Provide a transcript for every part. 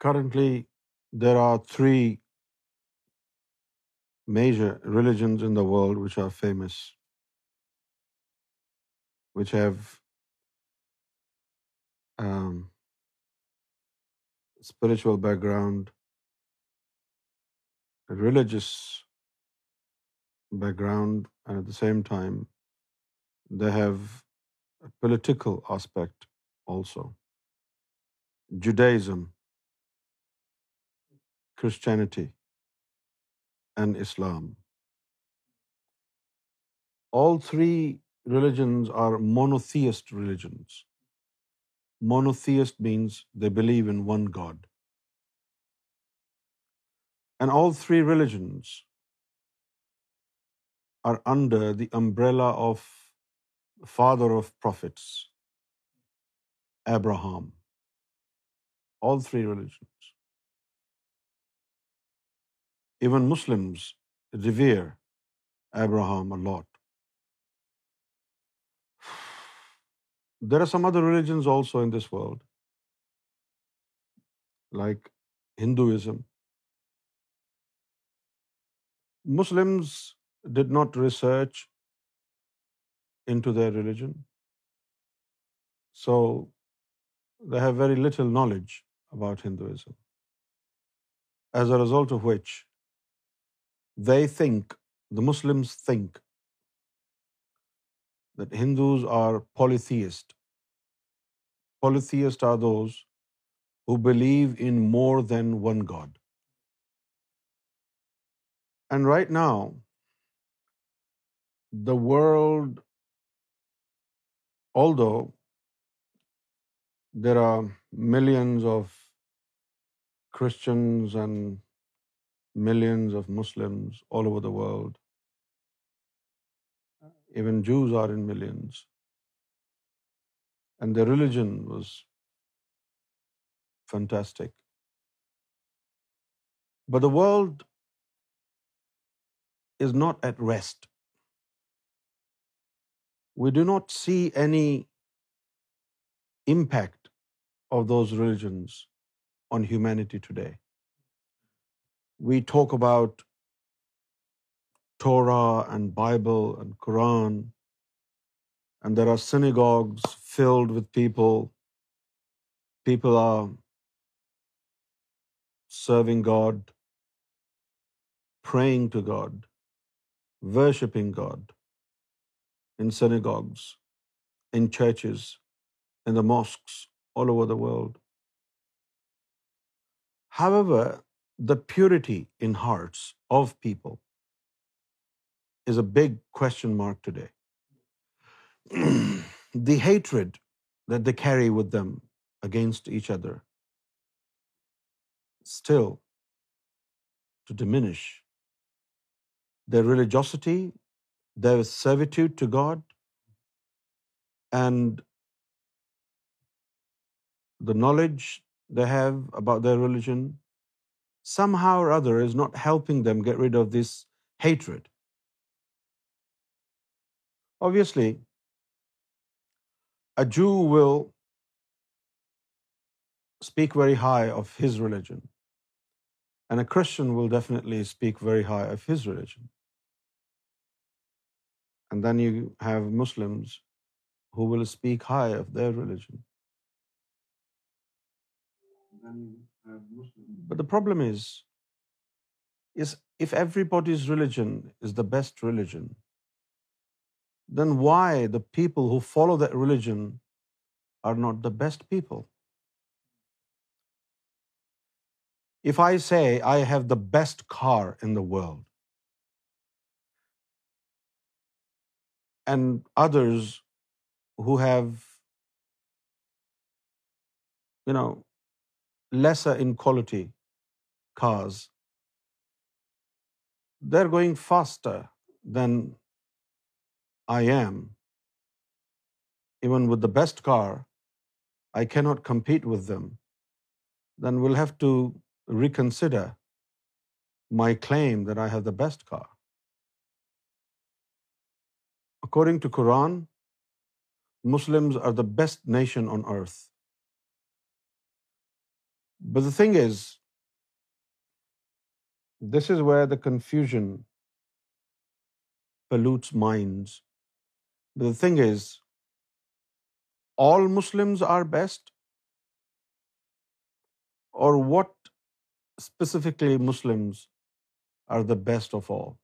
Currently, there are three major religions in the world which are famous, which have um, spiritual background, religious background, and at the same time, they have a political aspect also. Judaism Christianity and Islam. All three religions are monotheist religions. Monotheist means they believe in one God. And all three religions are under the umbrella of the father of prophets, Abraham. All three religions. Even Muslims revere Abraham a lot. There are some other religions also in this world, like Hinduism. Muslims did not research into their religion, so they have very little knowledge about Hinduism, as a result of which they think, the Muslims think, that Hindus are polytheist. Polytheists are those who believe in more than one God. And right now, the world, although there are millions of Christians and millions of Muslims all over the world. Uh. Even Jews are in millions. And their religion was fantastic. But the world is not at rest. We do not see any impact of those religions on humanity today we talk about Torah and Bible and Quran, and there are synagogues filled with people. People are serving God, praying to God, worshipping God in synagogues, in churches, in the mosques all over the world. However, the purity in hearts of people is a big question mark today. The hatred that they carry with them against each other still to diminish their religiosity, their servitude to God, and the knowledge they have about their religion, somehow other is will speak very religion and then you will speak higher But the problem is if everybody's religion is the best religion, then why the people who follow that religion are not the best people? If I say I have the best car in the world, and others who have, lesser in quality cars, they're going faster than I am. Even with the best car, I cannot compete with them. Then we'll have to reconsider my claim that I have the best car. According to Quran, Muslims are the best nation on earth. But the thing is, this is where the confusion pollutes minds. But the thing is, all Muslims are best, or what specifically Muslims are the best of all?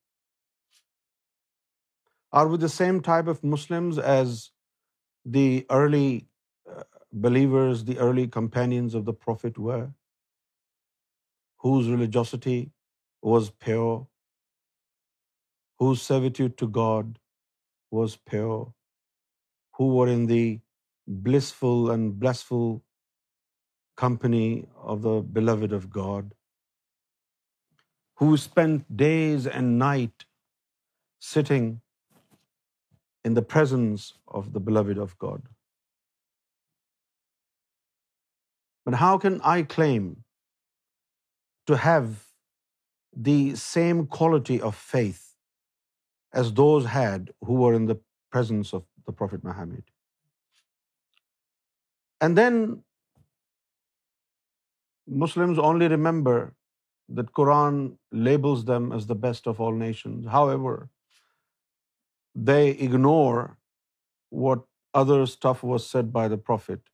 Are we the same type of Muslims as the early believers the early companions of the Prophet were, whose religiosity was pure, whose servitude to God was pure, who were in the blissful and blissful company of the beloved of God, who spent days and night sitting in the presence of the beloved of God. But how can I claim to have the same quality of faith as those had who were in the presence of the Prophet Muhammad? And then Muslims only remember that Quran labels them as the best of all nations. However, they ignore what other stuff was said by the Prophet.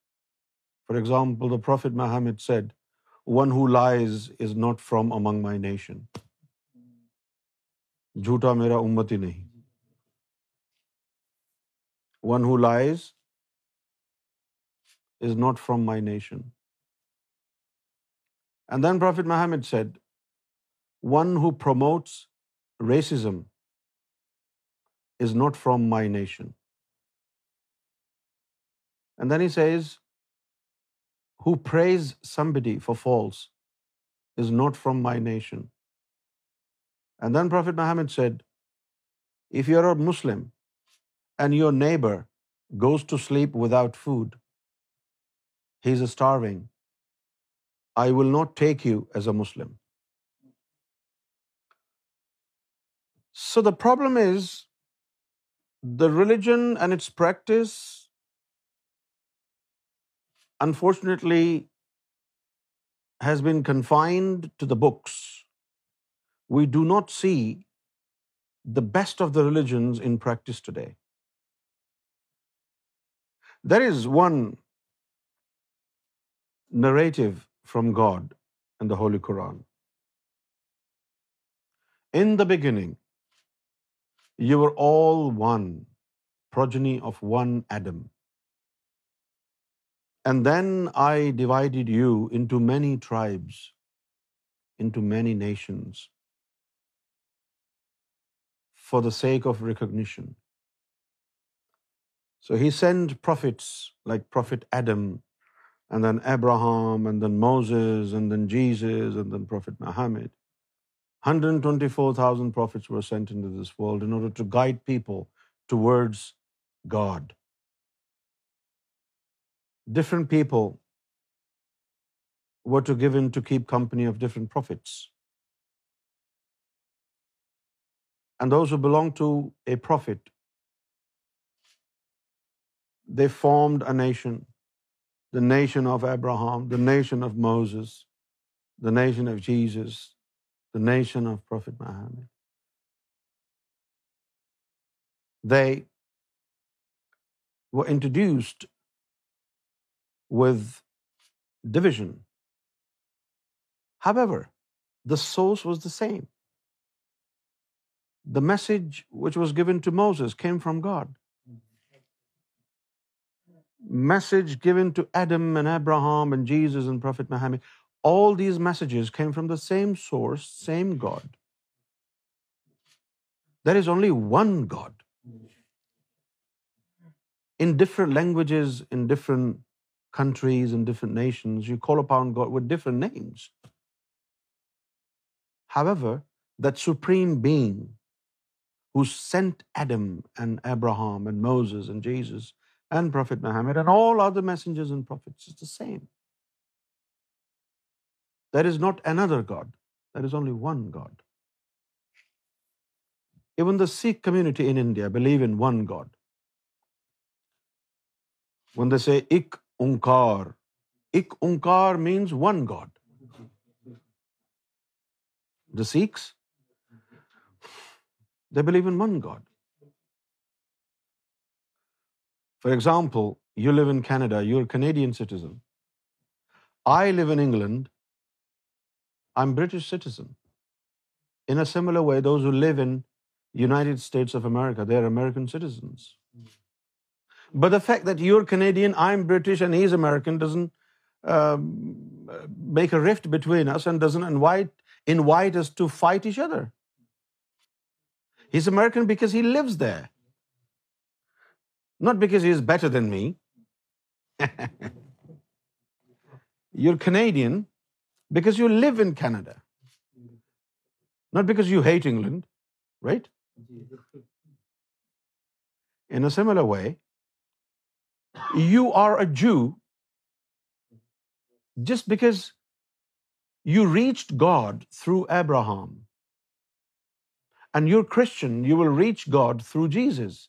For example the prophet Muhammad said one who lies is not from among my nation جھوٹا میرا امت ہی نہیں one who lies is not from my nation and then prophet Muhammad said one who promotes racism is not from my nation and then he says who praise somebody for faults is not from my nation. And then Prophet Muhammad said, if you're a Muslim and your neighbor goes to sleep without food, he's starving, I will not take you as a Muslim. So the problem is the religion and its practice unfortunately has been confined to the books, we do not see the best of the religions in practice today. There is one narrative from God in the Holy Quran. In the beginning, you were all one, progeny of one Adam. And then I divided you into many tribes, into many nations, for the sake of recognition. So he sent prophets like Prophet Adam, and then Abraham, and then Moses, and then Jesus, and then Prophet Muhammad. 124,000 prophets were sent into this world in order to guide people towards God different people were to give in to keep company of different prophets. And those who belonged to a prophet, they formed a nation, the nation of Abraham, the nation of Moses, the nation of Jesus, the nation of Prophet Muhammad. They were introduced with division. However, the source was the same. The message which was given to Moses came from God. Message given to Adam and Abraham and Jesus and Prophet Muhammad, all these messages came from the same source, same God. There is only one God. In different languages, in different countries and different nations Sikh community India believe the say Onkar Ek Onkar means one God the Sikhs the believe in one God for example you live in Canada you are Canadian citizen I live England I am British citizen in a similar way those who live in United States of America they are American citizens But the fact that you're Canadian, I'm British, and he's American doesn't um, make a rift between us and doesn't invite us to fight each other. He's American because he lives there, not because he's better than me. You're Canadian because you live in Canada, not because you hate England, right? In a similar way, you are a Jew just because you reached God through Abraham. And you're Christian, you will reach God through Jesus.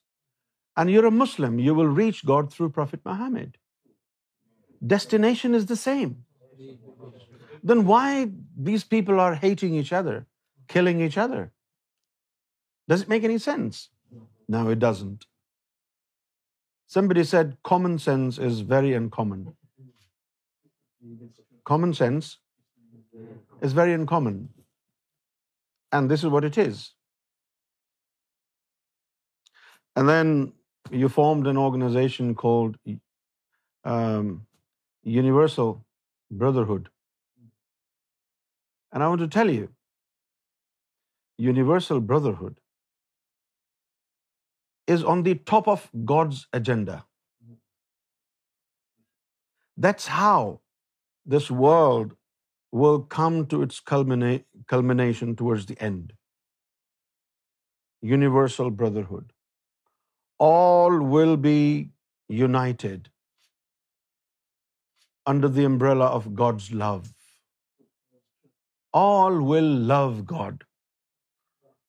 And you're a Muslim, you will reach God through Prophet Muhammad. Destination is the same. Then why these people are hating each other, killing each other? Does it make any sense? No, it doesn't. Somebody said common sense is very uncommon. Common sense is very uncommon. And this is what it is. And then you formed an organization called um, Universal Brotherhood. And I want to tell you, Universal Brotherhood is on the top of God's agenda. That's how this world will come to its culmination towards the end. Universal brotherhood. All will be united under the umbrella of God's love. All will love God.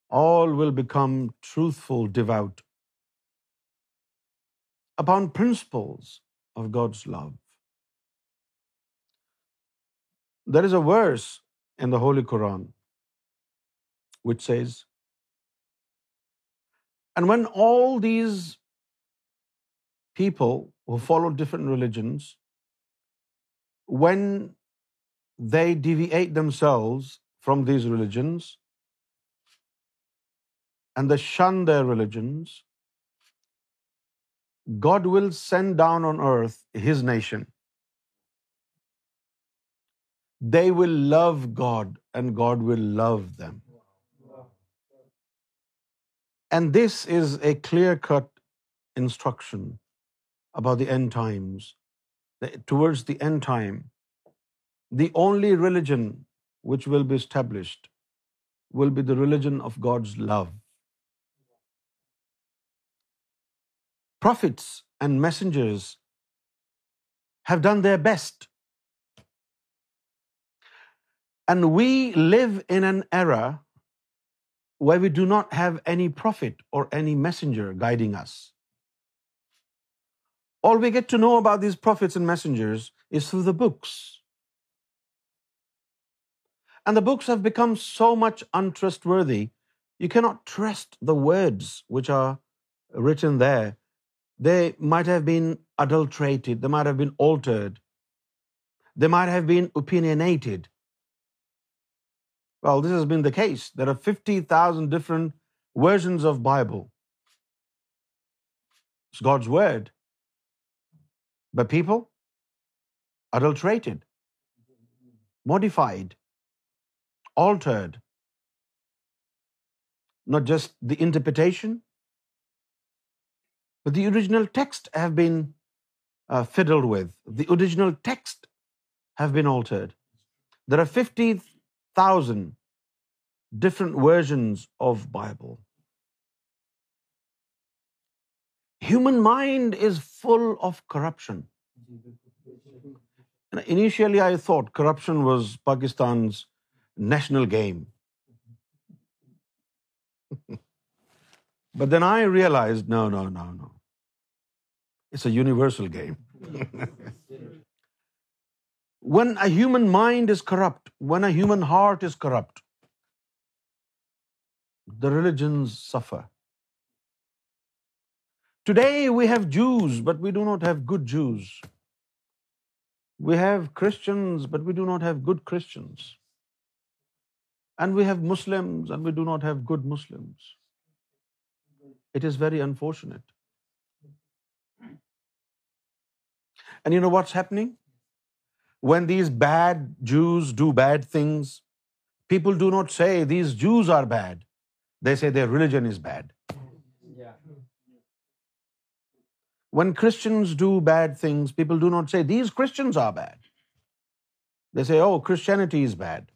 All will become truthful, devout upon principles of God's love. There is a verse in the Holy Quran which says, and when all these people who follow different religions, when they deviate themselves from these religions and they shun their religions, God will send down on earth His nation. They will love God and God will love them. And this is a clear-cut instruction about the end times. Towards the end time, the only religion which will be established will be the religion of God's love. prophets and messengers have done their best. And we live in an era where we do not have any prophet or any messenger guiding us. All we get to know about these prophets and messengers is through the books. And the books have become so much untrustworthy, you cannot trust the words which are written there they might have been adulterated. They might have been altered. They might have been opinionated. Well, this has been the case. There are 50,000 different versions of Bible. It's God's word. But people adulterated, modified, altered. Not just the interpretation, but the original text have been uh, fiddled with. The original text have been altered. There are 50,000 different versions of Bible. Human mind is full of corruption. And initially I thought corruption was Pakistan's national game. But then I realized, no. It's a universal game. When a human mind is corrupt, when a human heart is corrupt, the religions suffer. Today we have Jews, but we do not have good Jews. We have Christians, but we do not have good Christians. And we have Muslims, and we do not have good Muslims. It is very unfortunate. And you know what's happening? When these bad Jews do bad things, people do not say these Jews are bad. They say their religion is bad. Yeah. When Christians do bad things, people do not say these Christians are bad. They say, oh, Christianity is bad.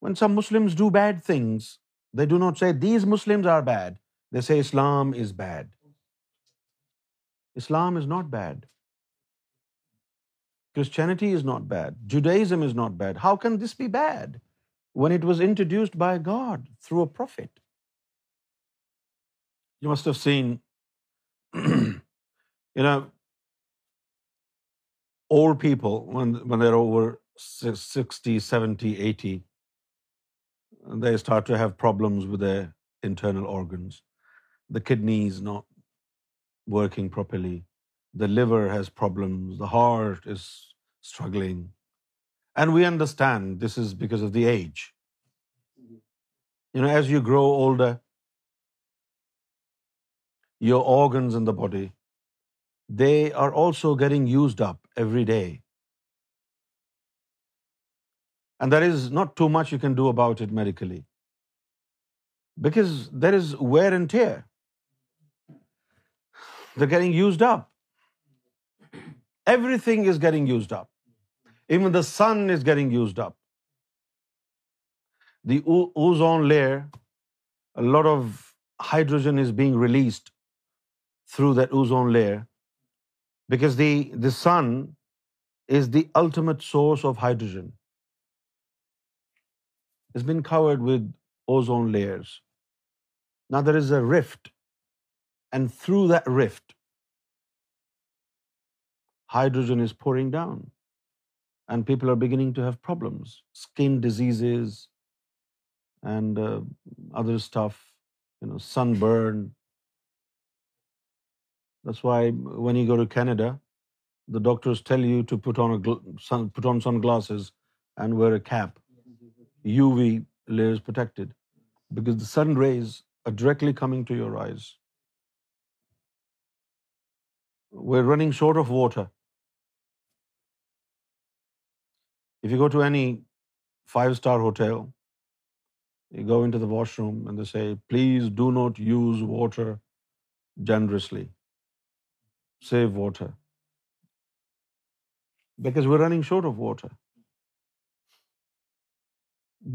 When some Muslims do bad things, they do not say these Muslims are bad. They say Islam is bad. Islam is not bad. Christianity is not bad. Judaism is not bad. How can this be bad when it was introduced by God through a prophet? You must have seen, old people, when they're over 60, 70, 80, they start to have problems with their internal organs. The kidneys not working properly the liver has problems, the heart is struggling. And we understand this is because of the age. You know, as you grow older, your organs in the body, they are also getting used up every day. And there is not too much you can do about it medically, because there is wear and tear. They're getting used up. Everything is getting used up. Even the sun is getting used up. The ozone layer, a lot of hydrogen is being released through that ozone layer, because the sun is the ultimate source of hydrogen. It's been covered with ozone layers. Now there is a rift, and through that rift hydrogen is pouring down, and people are beginning to have problems, skin diseases and uh, other stuff, sunburn. That's why when you go to Canada, the doctors tell you to put on sunglasses and wear a cap. UV layer is protected because the sun rays are directly coming to your eyes. We're running short of water. If you go to any five-star hotel, you go into the washroom and they say, please do not use water generously. Save water. Because we're running short of water.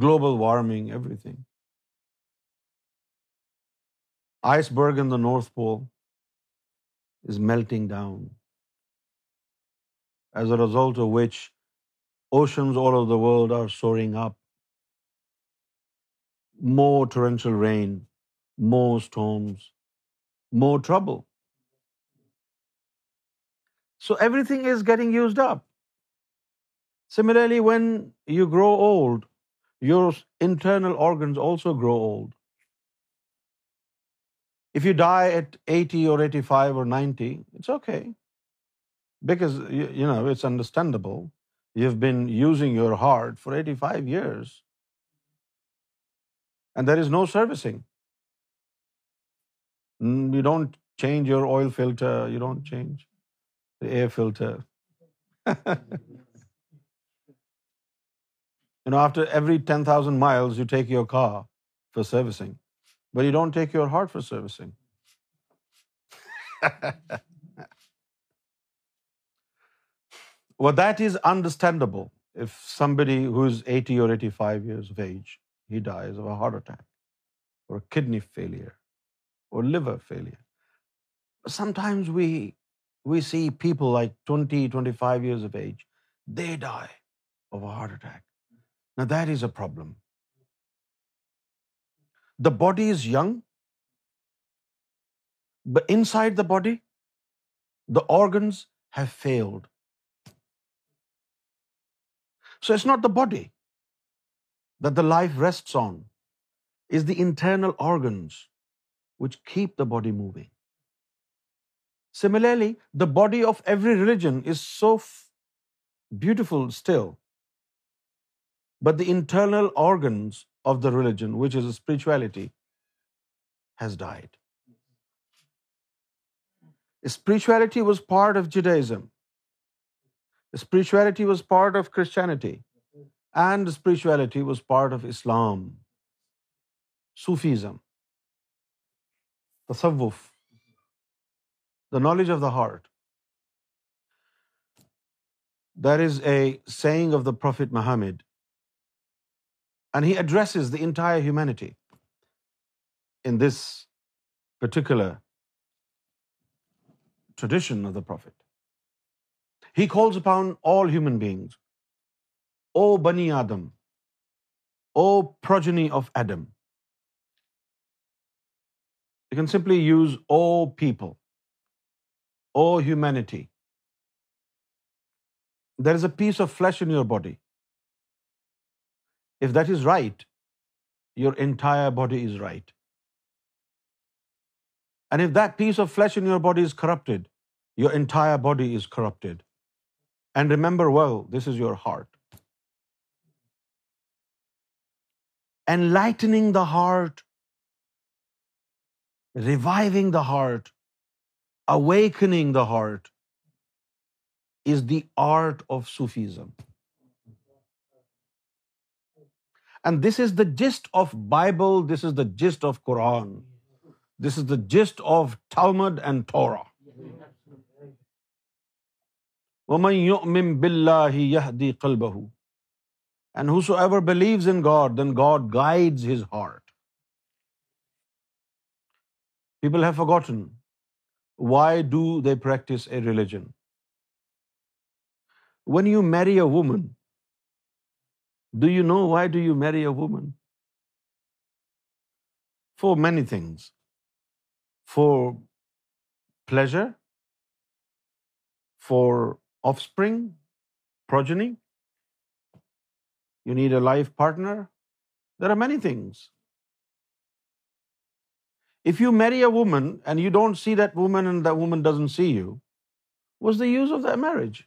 Global warming, everything. Iceberg in the North Pole is melting down, as a result of which Oceans all over the world are soaring up. More torrential rain, more storms, more trouble. So everything is getting used up. Similarly, when you grow old, your internal organs also grow old. If you die at 80 or 85 or 90, it's okay. Because, you know, it's understandable. You've been using your heart for 85 years. And there is no servicing. You don't change your oil filter. You don't change the air filter. After every 10,000 miles, you take your car for servicing. But you don't take your heart for servicing. Well, that is understandable. If somebody who is 80 or 85 years of age, he dies of a heart attack or a kidney failure or liver failure. Sometimes we see people like 20, 25 years of age, they die of a heart attack. Now that is a problem. The body is young, but inside the body, the organs have failed. So it's not the body that the life rests on. It's the internal organs which keep the body moving. Similarly, the body of every religion is so beautiful still, but the internal organs of the religion, which is spirituality, has died. Spirituality was part of Judaism. Spirituality was part of Christianity and spirituality was part of Islam Sufism تصوف the knowledge of the heart is a saying of the prophet Muhammad and he is the entire humanity in this particular tradition of the prophet He calls upon all human beings. O Bani Adam, O progeny of Adam. You can simply use O people, O humanity. There is a piece of flesh in your body. If that is right, your entire body is right. And if that piece of flesh in your body is corrupted, your entire body is corrupted. And remember well, this is your heart. Enlightening the heart, reviving the heart, awakening the heart is the art of Sufism. And this is the gist of Bible, this is the gist of Quran, this is the gist of Talmud and Torah. وَمَنْ يُؤْمِن بِاللَّهِ يَهْدِي قَلْبَهُ. And whosoever believes in God, then God guides his heart. People have forgotten why do they practice a religion. When you marry a woman, do you know why do you marry a woman? For many things. For pleasure, for offspring, progeny. You need a life partner. There are many things. If you marry a woman and you don't see that woman and that woman doesn't see you, what's the use of that marriage?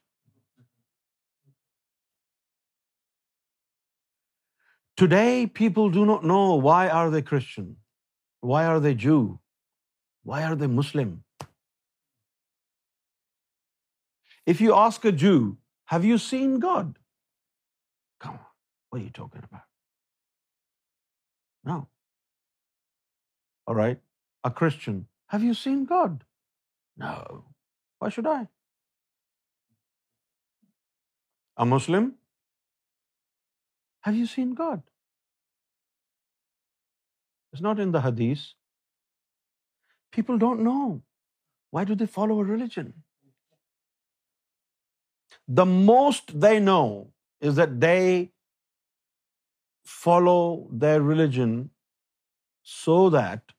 Today, people do not know why are they Christian? Why are they Jew? Why are they Muslim? If you ask a Jew, have you seen God? Come on, what are you talking about? No. All right, a Christian, have you seen God? No. Why should I? A Muslim, have you seen God? It's not in the hadith. People don't know. Why do they follow a religion? The most they know is that they follow their religion so that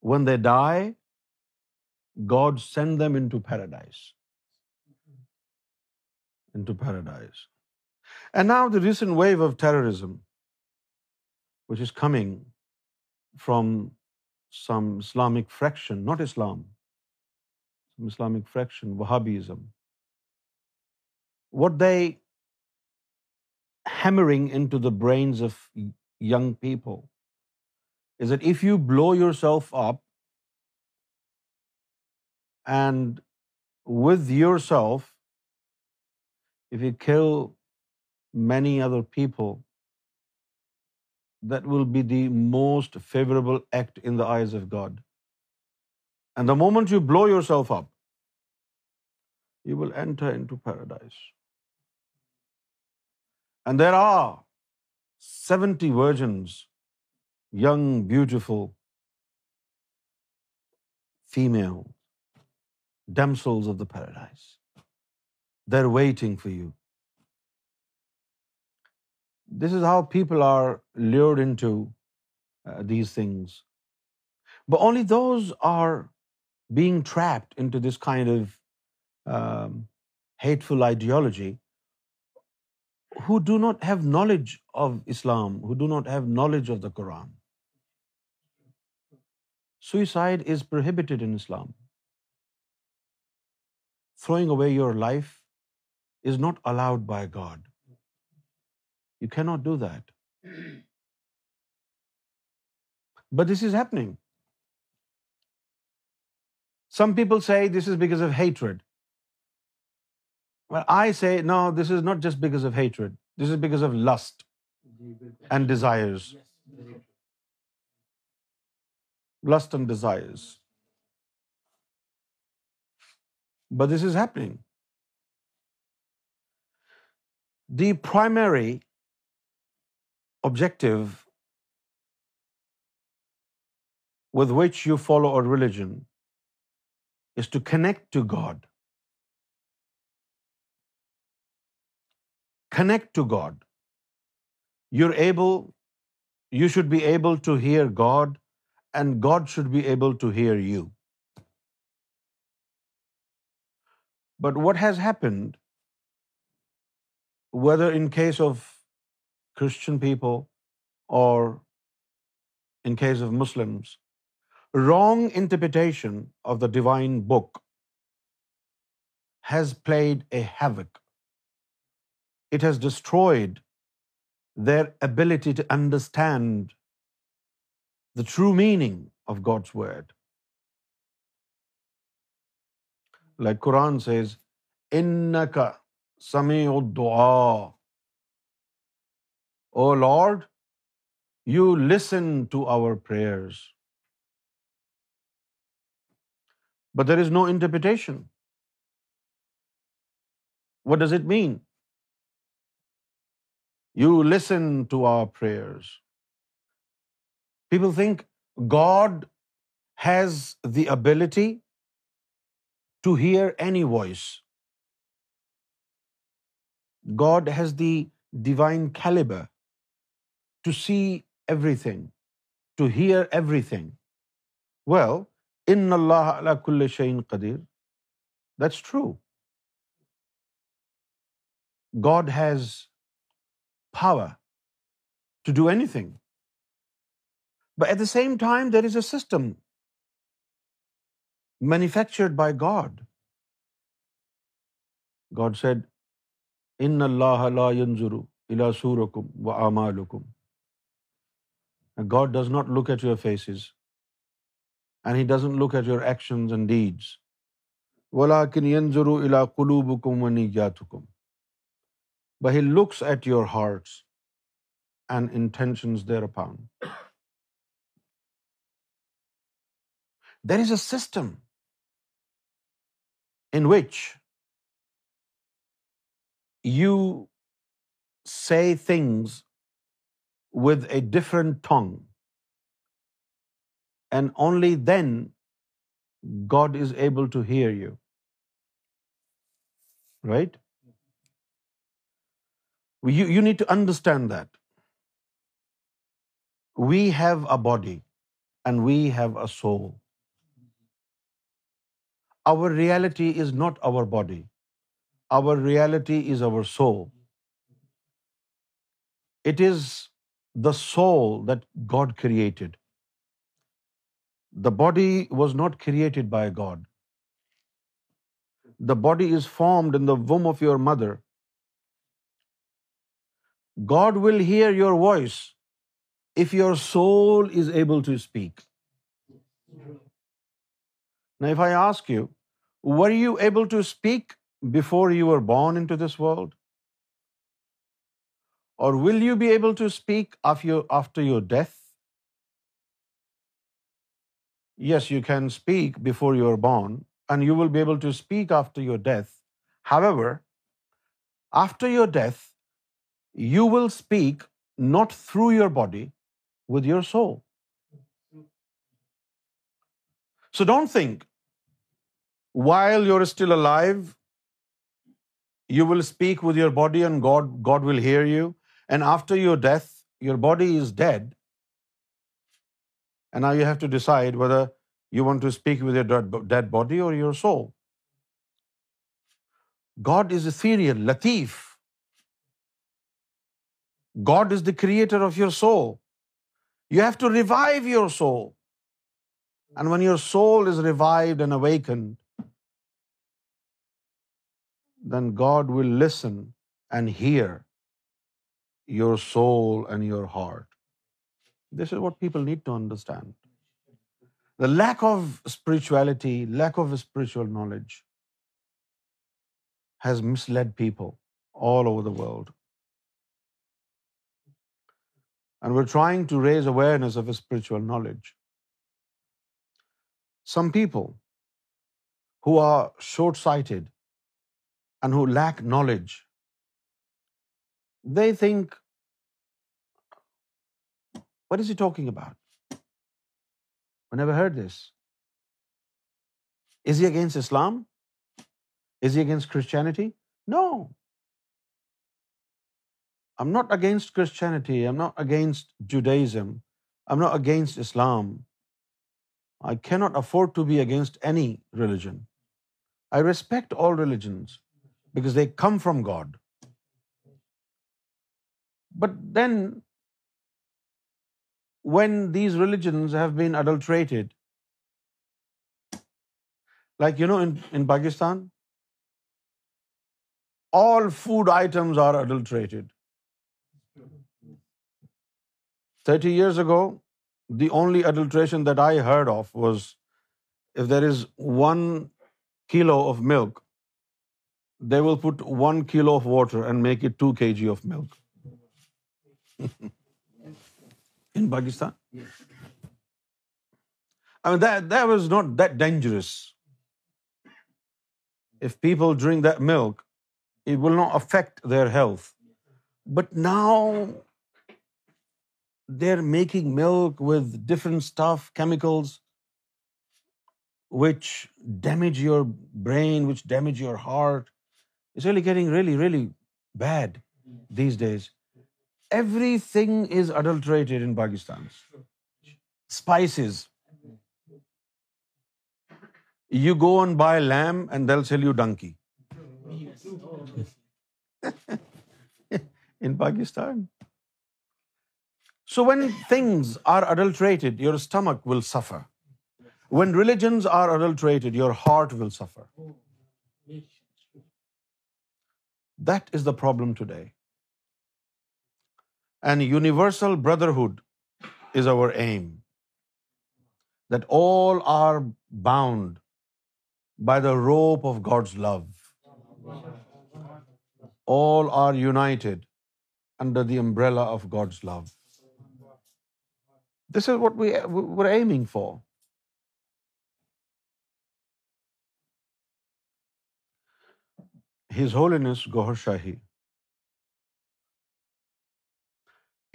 when they die, God sends them into paradise. Into paradise. And now the recent wave of terrorism, which is coming from some Islamic fraction, not Islam, some Islamic fraction, Wahhabism, what they hammering into the brains of young people is that if you blow yourself up and with yourself, if you kill many other people, that will be the most favorable act in the eyes of God. And the moment you blow yourself up, you will enter into paradise. And there are 70 virgins, young, beautiful female damsels of the paradise. They're waiting for you. This is how people are lured into uh, these things. But only those are being trapped into this kind of um, hateful ideology who do not have knowledge of Islam, who do not have knowledge of the Quran. Suicide is prohibited in Islam. Throwing away your life is not allowed by God. You cannot do that. But this is happening. Some people say this is because of hatred. Well, I say, no, this is not just because of hatred. This is because of lust and desires. Lust and desires. But this is happening. The primary objective with which you follow a religion is to connect to God. connect to God. You should be able to hear God, and God should be able to hear you. But what has happened, whether in case of Christian people or in case of Muslims, wrong interpretation of the divine book has played a havoc it has destroyed their ability to understand the true meaning of God's word like Quran says ان کا سمے او دعا O Lord you listen to our prayers but there is no interpretation what does it mean you listen to our prayer people think God has the ability to hear any voice God has the divine calibre to see everything to hear everything in اللہ کل شعین قدیر that's true God has power to do anything ب at the same time there is a system manufactured by God God said in اللہ ضرو اللہ سور حکم و آما الحکم God does not look at your faces and he doesn't look at your actions and deeds ولا کن ضرور اللہ قلوب حکم و نی یات but He looks at your hearts and intentions thereupon. There is a system in which you say things with a different tongue, and only then God is able to hear you. Right? You need to understand that we have a body and we have a soul. Our reality is not our body. Our reality is our soul. It is the soul that God created. The body was not created by God. The body is formed in the womb of your mother. God will hear your voice if your soul is able to speak. Now, if I ask you, were you able to speak before you were born into this world? Or will you be able to speak after your death? Yes, you can speak before you are born, and you will be able to speak after your death. However, after your death, you will speak not through your body, with your soul. So don't think, while you're still alive, you will speak with your body and God will hear you. And after your death, your body is dead. And now you have to decide whether you want to speak with your dead body or your soul. God is ethereal, latif. God is the creator of your soul. You have to revive your soul. And when your soul is revived and awakened, then God will listen and hear your soul and your heart. This is what people need to understand. The lack of spirituality, lack of spiritual knowledge has misled people all over the world and we're trying to raise awareness of spiritual knowledge. Some people who are short-sighted and who lack knowledge, they think, what is he talking about? I never heard this. Is he against Islam? Is he against Christianity? No. I'm not against Christianity. I'm not against Judaism. I'm not against Islam. I cannot afford to be against any religion. I respect all religions because they come from God. But then when these religions have been adulterated, like, you know, in Pakistan, all food items are adulterated. 30 years ago, the only adulteration that I heard of was if there is 1 kilo of milk, they will put 1 kilo of water and make it 2 kg of milk. In Pakistan? Yes. I mean, that was not that dangerous. If people drink that milk, it will not affect their health. But now they're making milk with different stuff, chemicals, which damage your brain, which damage your heart. It's really getting really bad these days. Everything is adulterated in Pakistan. Spices. You go and buy lamb and they'll sell you donkey. In Pakistan. So when things are adulterated, your stomach will suffer. When religions are adulterated, your heart will suffer. That is the problem today. And universal brotherhood is our aim. That all are bound by the rope of God's love. All are united under the umbrella of God's love. This is what we were aiming for. His Holiness Gohar Shahi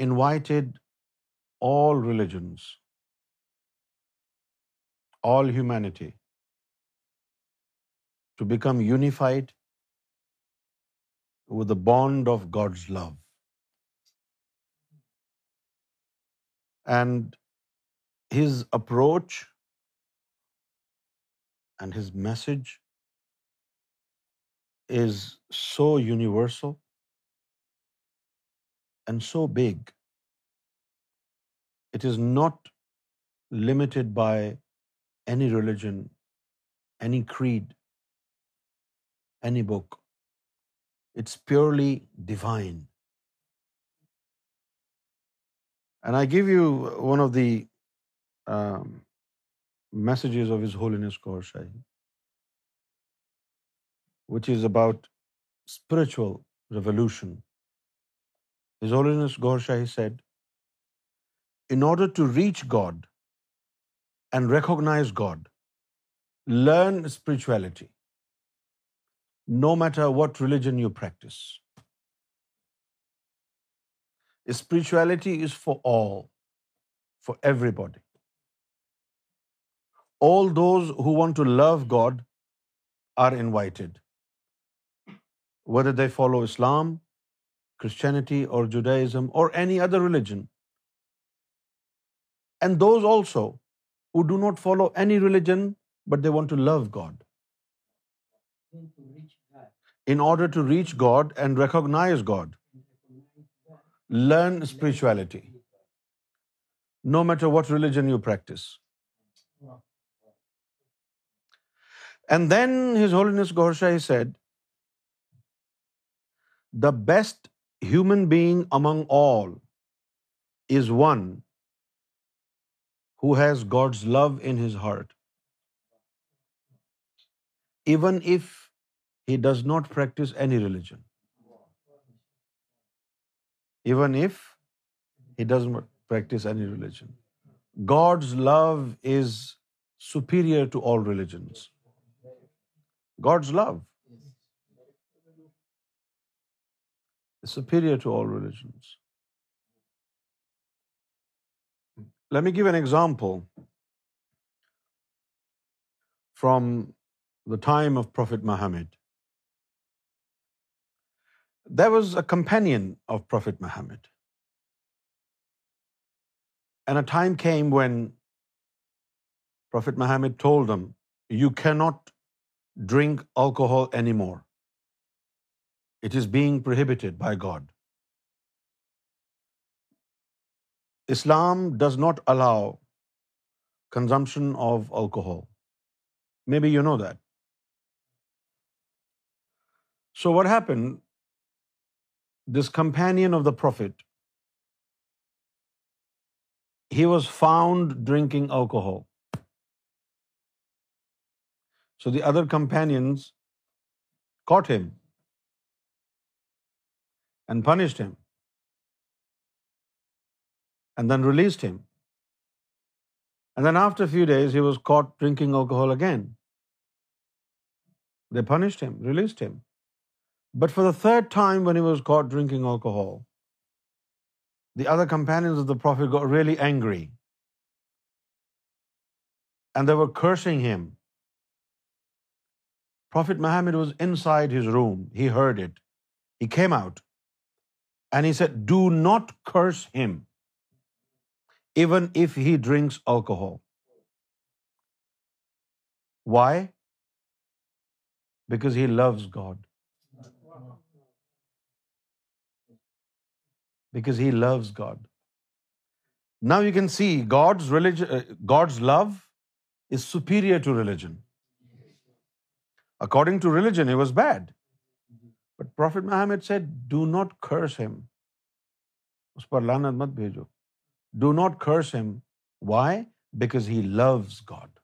invited all religions, all humanity, to become unified with the bond of God's love. And his approach and his message is so universal and so big. It is not limited by any religion, any creed, any book. It's purely divine. And I give you one of the um, messages of His Holiness Kaur Shahi, which is about spiritual revolution. His Holiness Kaur Shahi said, in order to reach God and recognize God, learn spirituality, no matter what religion you practice. Spirituality is for all, for everybody. All those who want to love God are invited, whether they follow Islam, Christianity, or Judaism, or any other religion. And those also who do not follow any religion, but they want to love God. In order to reach God and recognize God learn spirituality, no matter what religion you practice. And then His Holiness Gorshahi said, the best human being among all is one who has God's love in his heart, even if he does not practice any religion even if he doesn't practice any religion. God's love is superior to all religions. God's love is superior to all religions. Let me give an example from the time of Prophet Muhammad. There was a companion of Prophet Muhammad. And a time came when Prophet Muhammad told them, you cannot drink alcohol anymore. It is being prohibited by God. Islam does not allow consumption of alcohol. Maybe you know that. So what happened this companion of the Prophet, he was found drinking alcohol. So the other companions caught him and punished him and then released him. And then after a few days, he was caught drinking alcohol again. They punished him, released him. But for the third time, when he was caught drinking alcohol, the other companions of the Prophet got really angry. And they were cursing him. Prophet Muhammad was inside his room. He heard it. He came out. And he said, "Do not curse him, even if he drinks alcohol." Why? Because he loves God. Because he loves God now you can see God's religion God's love is superior to religion according to religion was bad but prophet Muhammad do not curse him اس پر لانت مت بھیجو do not curse him why because he loves God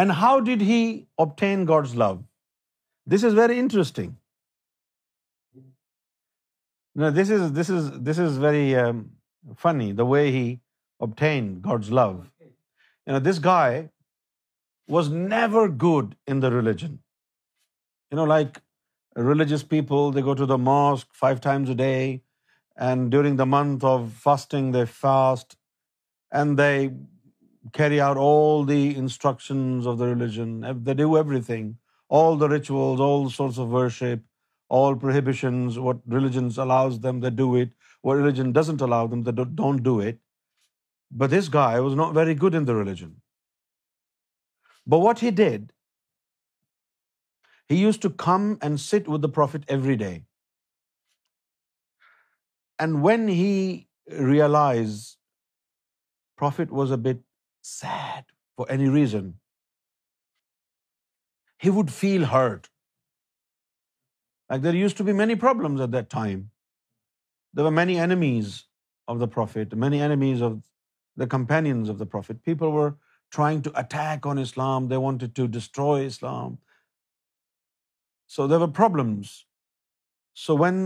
and how did he obtain God's love this is very interesting Now this is very um, funny, the way he obtained God's love. This guy was never good in the religion. Like religious people, they go to the mosque 5 times a day, and during the month of fasting, they fast, and they carry out all the instructions of the religion. They do everything, all the rituals, all sorts of worship, all prohibitions, what religions allows them, they do it. What religion doesn't allow them, they don't do it. But this guy was not very good in the religion. But what he did, he used to come and sit with the Prophet every day. And when he realized Prophet was a bit sad for any reason, he would feel hurt. Like there used to be many problems at that time. There were many enemies of the Prophet, many enemies of the companions of the Prophet. People were trying to attack on Islam. They wanted to destroy Islam. So there were problems. So when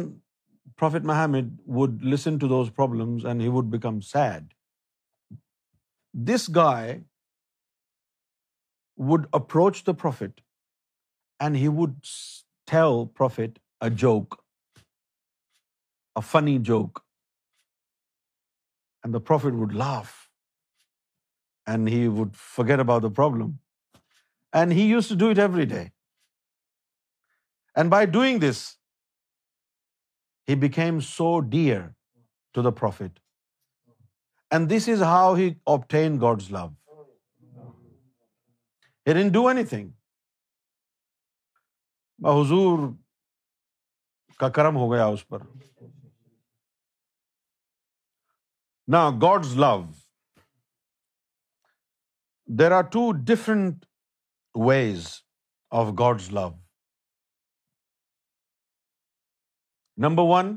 Prophet Muhammad would listen to those problems and he would become sad, this guy would approach the Prophet and he would tell Prophet a joke, a funny joke, and the Prophet would laugh and he would forget about the problem. And he used to do it every day. And by doing this, he became so dear to the Prophet. And this is how he obtained God's love. He didn't do anything. حضور کا کرم ہو گیا اس پر نا God's love there are two different ways of God's love number one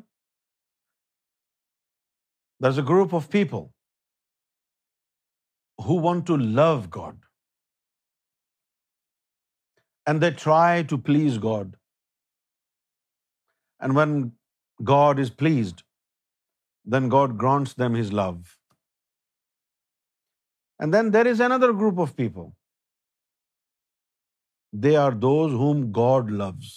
there's a group of people who want to love God and they try to please God. And when God is pleased, then God grants them His love. And then there is another group of people. They are those whom God loves.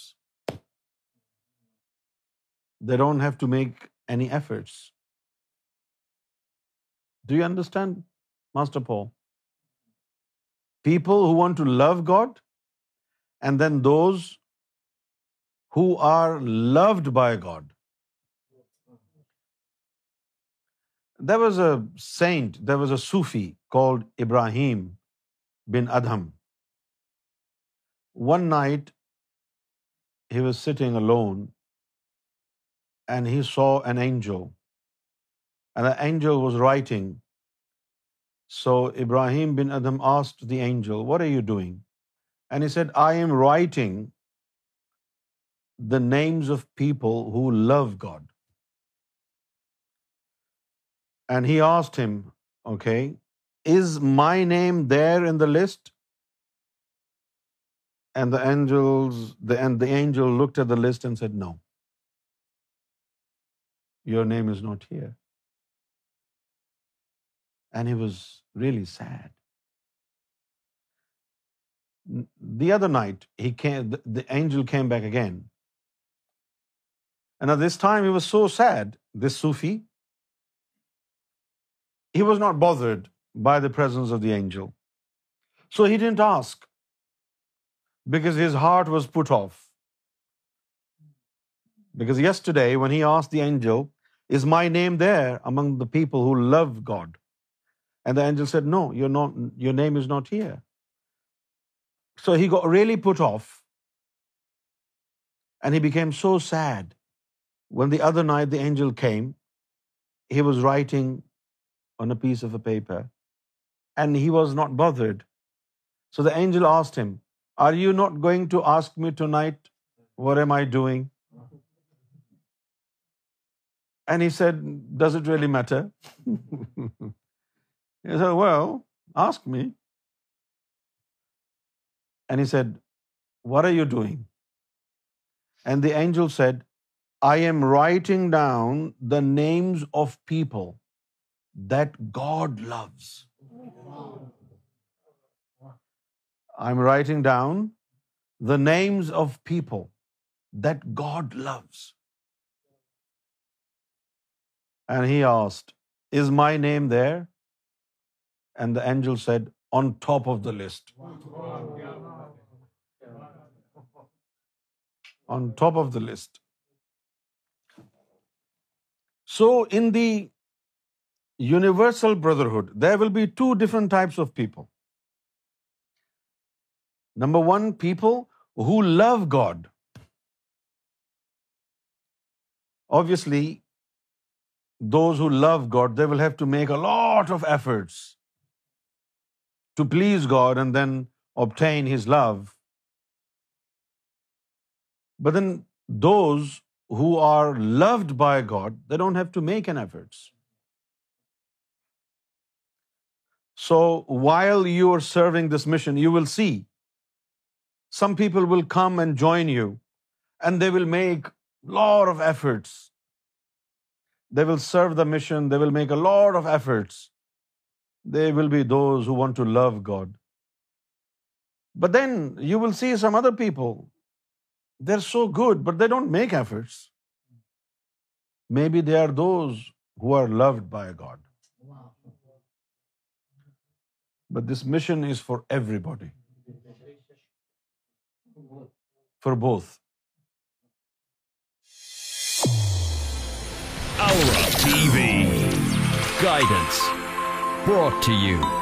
They don't have to make any efforts. Do you understand, Master Paul? People who want to love God and then those who are loved by God. There was a saint, there was a Sufi called Ibrahim bin Adham. One night, he was sitting alone and he saw an angel. And the angel was writing. So Ibrahim bin Adham asked the angel, "What are you doing?" And he said, I am writing the names of people who love God. And he asked him, okay, is my name there in the list? And the angel looked at the list and said, no. Your name is not here. And he was really sad. The other night, the angel came back again. And at this time, he was so sad, this Sufi. He was not bothered by the presence of the angel. So he didn't ask, because his heart was put off. Because yesterday, when he asked the angel, is my name there among the people who love God? And the angel said, no, your name is not here. So he got really put off, and he became so sad when the other night the angel came. He was writing on a piece of a paper, and he was not bothered. So the angel asked him, "Are you not going to ask me tonight, what am I doing?" And he said, "Does it really matter?" He said, "Well, ask me." and he said, "What are you doing?" And the angel said, "I am writing down the names of people that God loves. I'm writing down the names of people that God loves." And he asked, "Is my name there?" And the angel said, "On top of the list." on top of the list. So in the universal brotherhood, there will be two different types of people. Number one, people who love God. Obviously, those who love God, they will have to make a lot of efforts to please God and then obtain His love. But then those who are loved by God, they don't have to make an effort. So while you are serving this mission, you will see some people will come and join you, and they will make a lot of efforts. They will serve the mission. They will make a lot of efforts. They will be those who want to love God. But then you will see some other people they're so good, but they don't make efforts. Maybe they are those who are loved by God. But this mission is for everybody. For both. Aura TV. Guidance. Brought to you